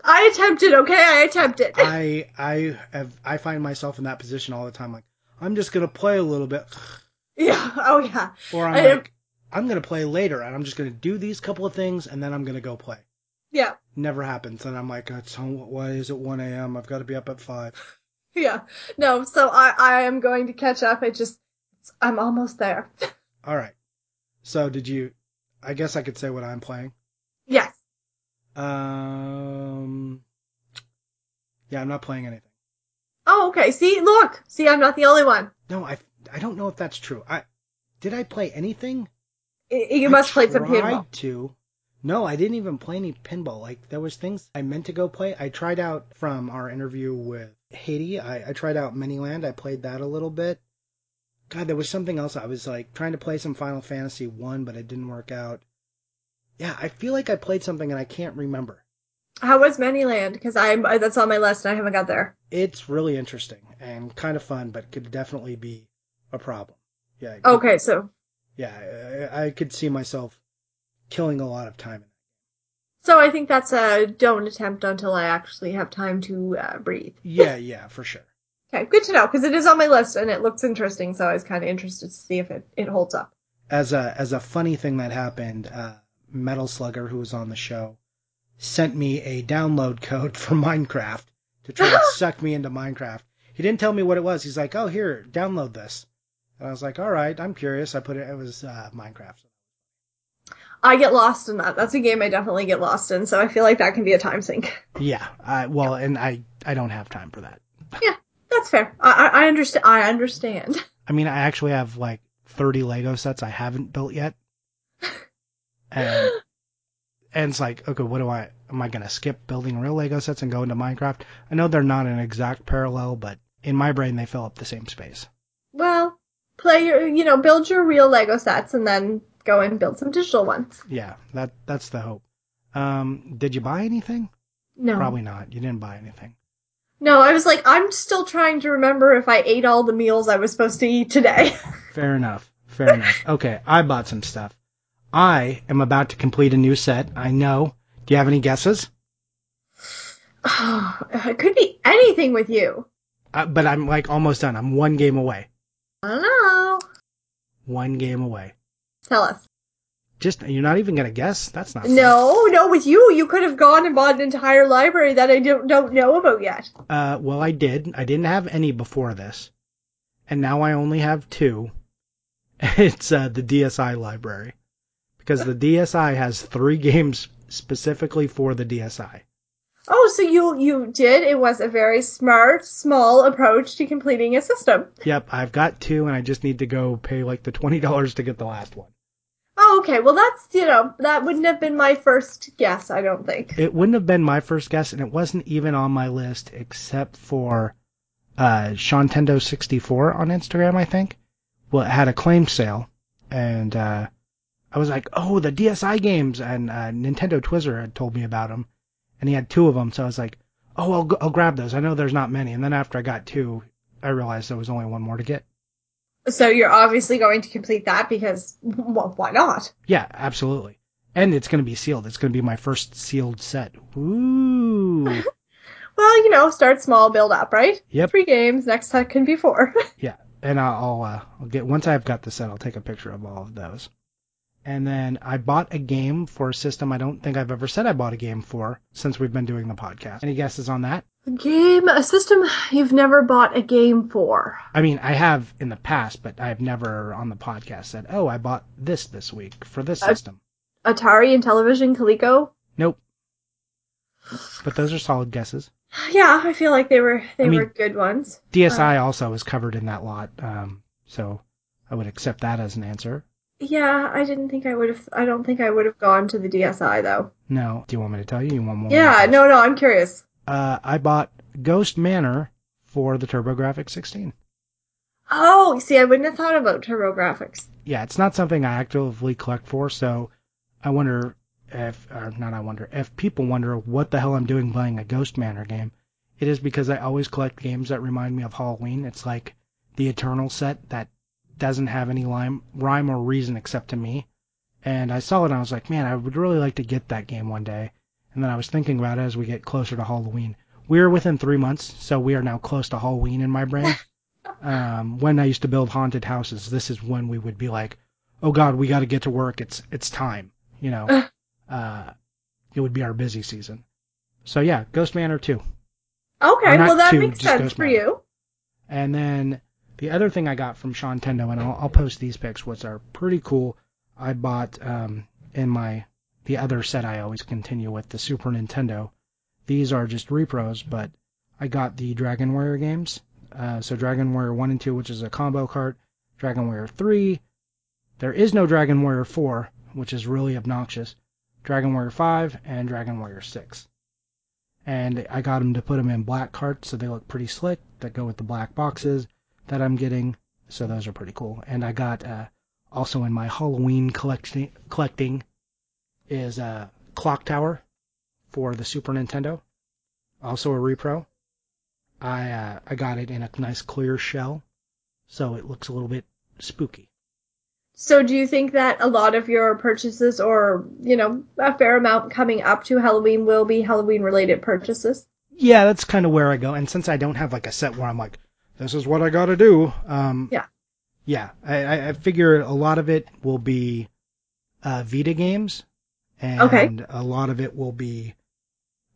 I attempted. Okay, I attempted. I I have I find myself in that position all the time. Like I'm just gonna play a little bit, yeah. Oh yeah. or I'm I like I'm gonna play later, and I'm just gonna do these couple of things, and then I'm gonna go play. Yeah. Never happens, and I'm like, it's why is it 1 a.m. I've got to be up at five. Yeah. No. So I, I am going to catch up. I just, I'm almost there. All right. So did you? I guess I could say what I'm playing. yes. Um. Yeah, I'm not playing anything. Oh, okay. See, look. See, I'm not the only one. No, I I don't know if that's true. I did I play anything? You I must play some tried pinball. To. No, I didn't even play any pinball. Like there was things I meant to go play. I tried out from our interview with Haiti. I, I tried out Manyland. I played that a little bit. God, there was something else. I was like trying to play some Final Fantasy one, but it didn't work out. Yeah, I feel like I played something and I can't remember. How was Manyland? Because I'm that's on my list and I haven't got there. It's really interesting and kind of fun, but could definitely be a problem. Yeah. could- Okay, so Yeah, I, I could see myself killing a lot of time. so I think that's a don't attempt until I actually have time to uh, breathe. Yeah, yeah, for sure. Okay, good to know because it is on my list and it looks interesting. So I was kind of interested to see if it it holds up. As a as a funny thing that happened, uh, Metal Slugger, who was on the show, sent me a download code for Minecraft to try to suck me into Minecraft. He didn't tell me what it was. He's like, "Oh, here, download this." And I was like, "All right, I'm curious." I put it. It was uh, Minecraft. I get lost in that. That's a game I definitely get lost in. So I feel like that can be a time sink. Yeah. I, well, and I I don't have time for that. Yeah, that's fair. I I, I understand. I understand. I mean, I actually have like 30 Lego sets I haven't built yet. And and it's like, okay, what do I am I going to skip building real Lego sets and go into Minecraft? I know they're not an exact parallel, but in my brain they fill up the same space. Well, play your you know build your real Lego sets and then go and build some digital ones. Yeah, that that's the hope. Um, did you buy anything? No, Probably not. You didn't buy anything. no. I was like, I'm still trying to remember if I ate all the meals I was supposed to eat today. Fair enough. Fair enough. Okay, I bought some stuff. I am about to complete a new set. I know. Do you have any guesses? it could be anything with you. Uh, but I'm like almost done. I'm one game away. I don't know. One game away. Tell us. Just you're not even gonna guess. That's not. No, no, with you, you could have gone and bought an entire library that I don't don't know about yet. Uh, well, I did. I didn't have any before this, and now I only have two. It's uh, the DSi library because the DSi has three games specifically for the DSi. Oh, so you you did. It was a very smart, small approach to completing a system. Yep, I've got two, and I just need to go pay like the twenty dollars to get the last one. Oh, okay. Well, that's you know that wouldn't have been my first guess. I don't think. It wouldn't have been my first guess, and it wasn't even on my list except for uh, Shantendo 64 on Instagram, I think. Well, it had a claim sale, and uh, I was like, "Oh, the DSi games!" And uh, Nintendo Twizzler had told me about them, and he had two of them, so I was like, "Oh, I'll, I'll grab those. I know there's not many." And then after I got two, I realized there was only one more to get. So you're obviously going to complete that because well, why not? Yeah, absolutely. And it's going to be sealed. It's going to be my first sealed set. Ooh. Well, you know, start small, build up, right? Yep. Three games. Next time can be four. Yeah, and I'll I'll, uh, I'll get once I've got the set, I'll take a picture of all of those. And then I bought a game for a system I don't think I've ever said I bought a game for since we've been doing the podcast. Any guesses on that? A game, a system you've never bought a game for. I mean, I have in the past, but I've never on the podcast said, "Oh, I bought this this week for this Uh, system." Atari Intellivision, Coleco. Nope. But those are solid guesses. Yeah, I feel like they were they I mean- were good ones. DSi also is covered in that lot, um, so I would accept that as an answer. Yeah, I didn't think I would have. I don't think I would have gone to the DSi though. No. Do you want me to tell you? You want more? Yeah, no, no, I'm curious. Uh, I bought Ghost Manor for the TurboGrafx 16. Oh, see, I wouldn't have thought about TurboGrafx. Yeah, it's not something I actively collect for, so I wonder if, or not I wonder, if people wonder what the hell I'm doing playing a Ghost Manor game, it is because I always collect games that remind me of Halloween. It's like the Eternal set that doesn't have any rhyme, rhyme or reason except to me. And I saw it and I was like, man, I would really like to get that game one day. And then I was thinking about it as we get closer to Halloween. We're within three months, so we are now close to Halloween in my brain. um, when I used to build haunted houses, this is when we would be like, oh God, we got to get to work. It's it's time. You know, uh, it would be our busy season. So yeah, Ghost Manor 2. Okay, well that two, makes sense Ghost for Manor. you. And then the other thing I got from Sean Tendo, and I'll, I'll post these pics, which are pretty cool. I bought um, in my the other set I always continue with the Super Nintendo. These are just repros, but I got the Dragon Warrior games. Uh, so Dragon Warrior 1 and 2, which is a combo cart. Dragon Warrior 3. There is no Dragon Warrior 4, which is really obnoxious. Dragon Warrior 5 and Dragon Warrior 6. And I got them to put them in black carts so they look pretty slick that go with the black boxes that I'm getting. So those are pretty cool. And I got uh, also in my Halloween collecting collecting is uh, Clock Tower for the Super Nintendo, also a repro. I uh, I got it in a nice clear shell, so it looks a little bit spooky. So do you think that a lot of your purchases or, you know, a fair amount coming up to Halloween will be Halloween related purchases? Yeah, that's kind of where I go. And since I don't have like a set where I'm like, this is what I got to do. Um, Yeah. Yeah, I, I- I figure a lot of it will be uh, Vita games, and Okay. a lot of it will be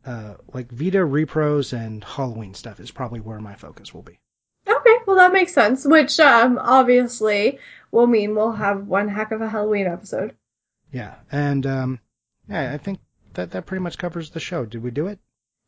uh, like Vita repros and Halloween stuff is probably where my focus will be. Okay, well that makes sense, which um obviously will mean we'll have one heck of a Halloween episode. Yeah, and um, yeah, I think that that pretty much covers the show. Did we do it?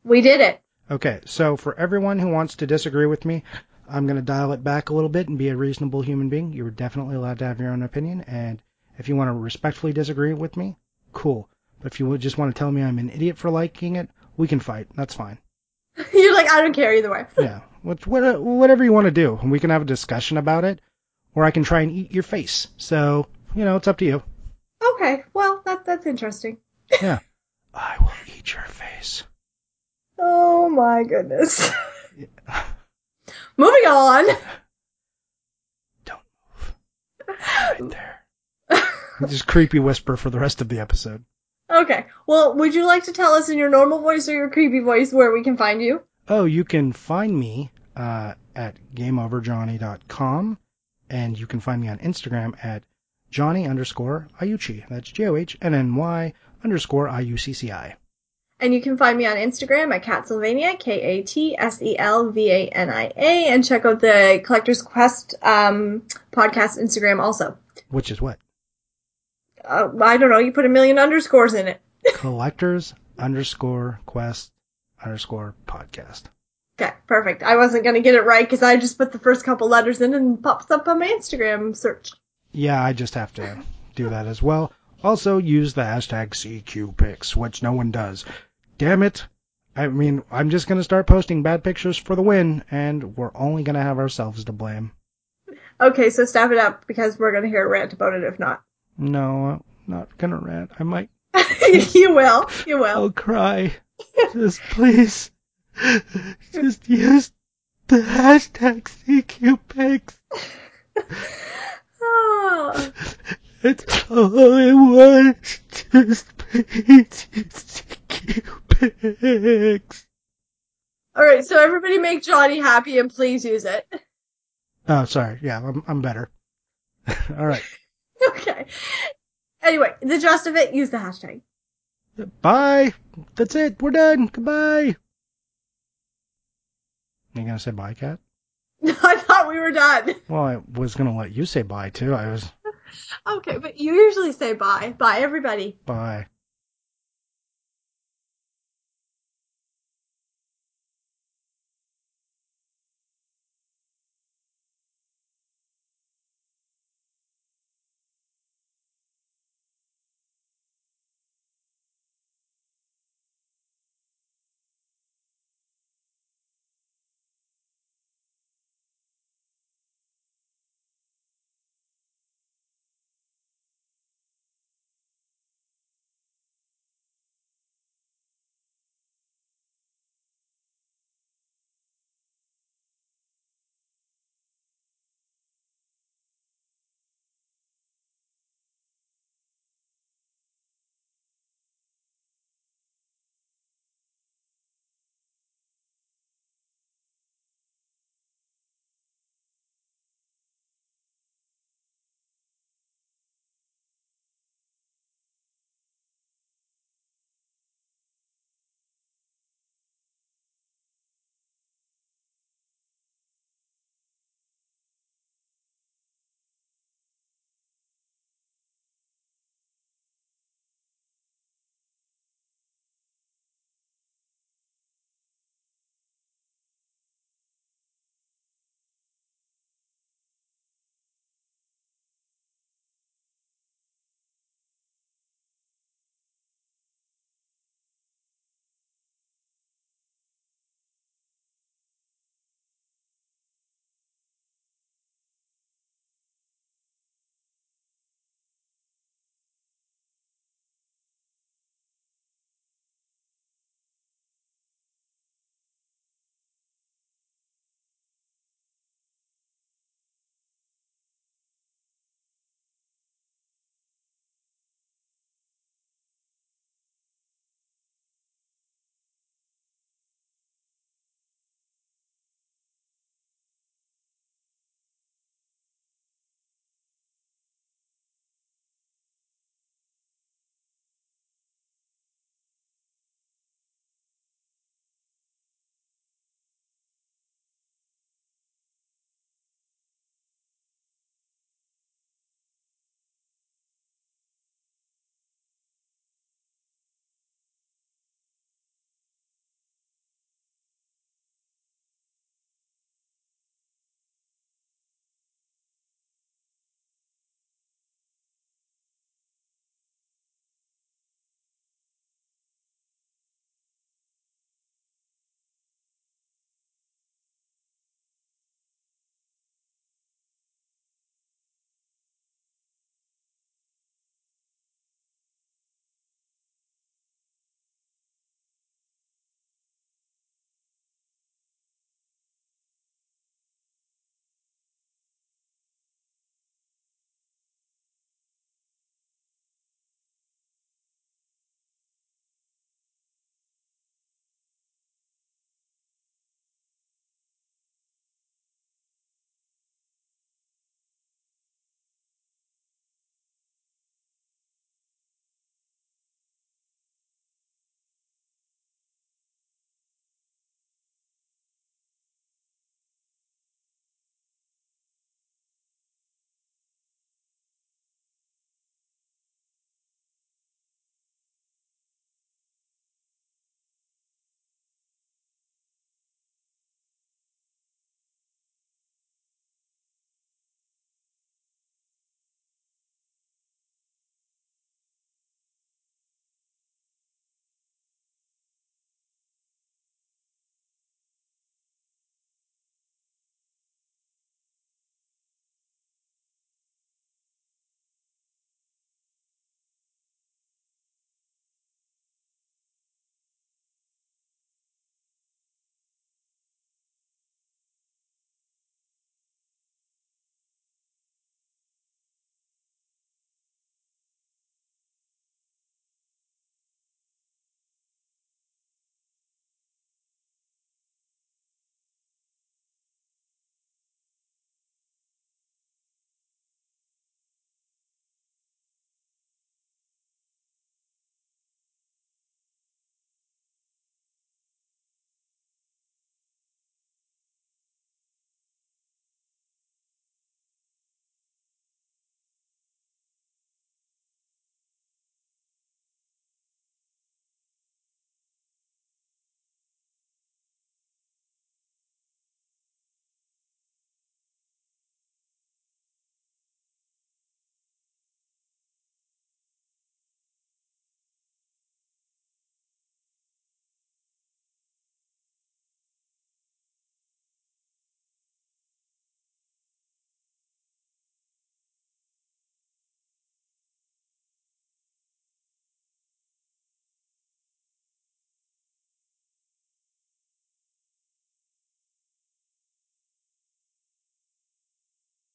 We did it. Okay, so for everyone who wants to disagree with me, I'm going to dial it back a little bit and be a reasonable human being. You're definitely allowed to have your own opinion, and if you want to respectfully disagree with me, cool. But if you just want to tell me I'm an idiot for liking it, we can fight. That's fine. You're like, I don't care either way. Yeah, what, what, whatever you want to do, and we can have a discussion about it, or I can try and eat your face. So, you know, it's up to you. Okay, well that that's interesting. Yeah. I will eat your face. Oh my goodness. Moving on. Don't move. Right there. Just creepy whisper for the rest of the episode. Okay. Well, would you like to tell us in your normal voice or your creepy voice where we can find you? Oh, you can find me uh, at gameoverjohnny.com, and you can find me on Instagram at Johnny underscore Iucci. That's J O H N N Y underscore I U C C I. And you can find me on Instagram at Katselvania, K A T S E L V A N I A, and check out the Collector's Quest um, podcast Instagram also. Which is what? Uh, I don't know, you put a million underscores in it. Collectors underscore quest underscore podcast. Okay, perfect. I wasn't going to get it right because I just put the first couple letters in and pops up on my Instagram search. Yeah, I just have to do that as well. Also, use the hashtag CQPix, which no one does. Damn it. I mean, I'm just going to start posting bad pictures for the win, and we're only going to have ourselves to blame. Okay, so stop it up because we're going to hear a rant about it if not. No, I'm not to rant. I might. you will. You will. I'll cry. Just please. Just use the hashtag CQPix. Oh. It's all I want. Just please use CQPix. All right, so everybody make Johnny happy and please use it. Oh, sorry. Yeah, I'm, I'm better. all right. Okay. Anyway, the gist of it, use the hashtag. Bye. That's it. We're done. Goodbye. You gonna say bye, Kat? No, I thought we were done. Well, I was gonna let you say bye too. I was Okay, but you usually say bye. Bye, everybody. bye.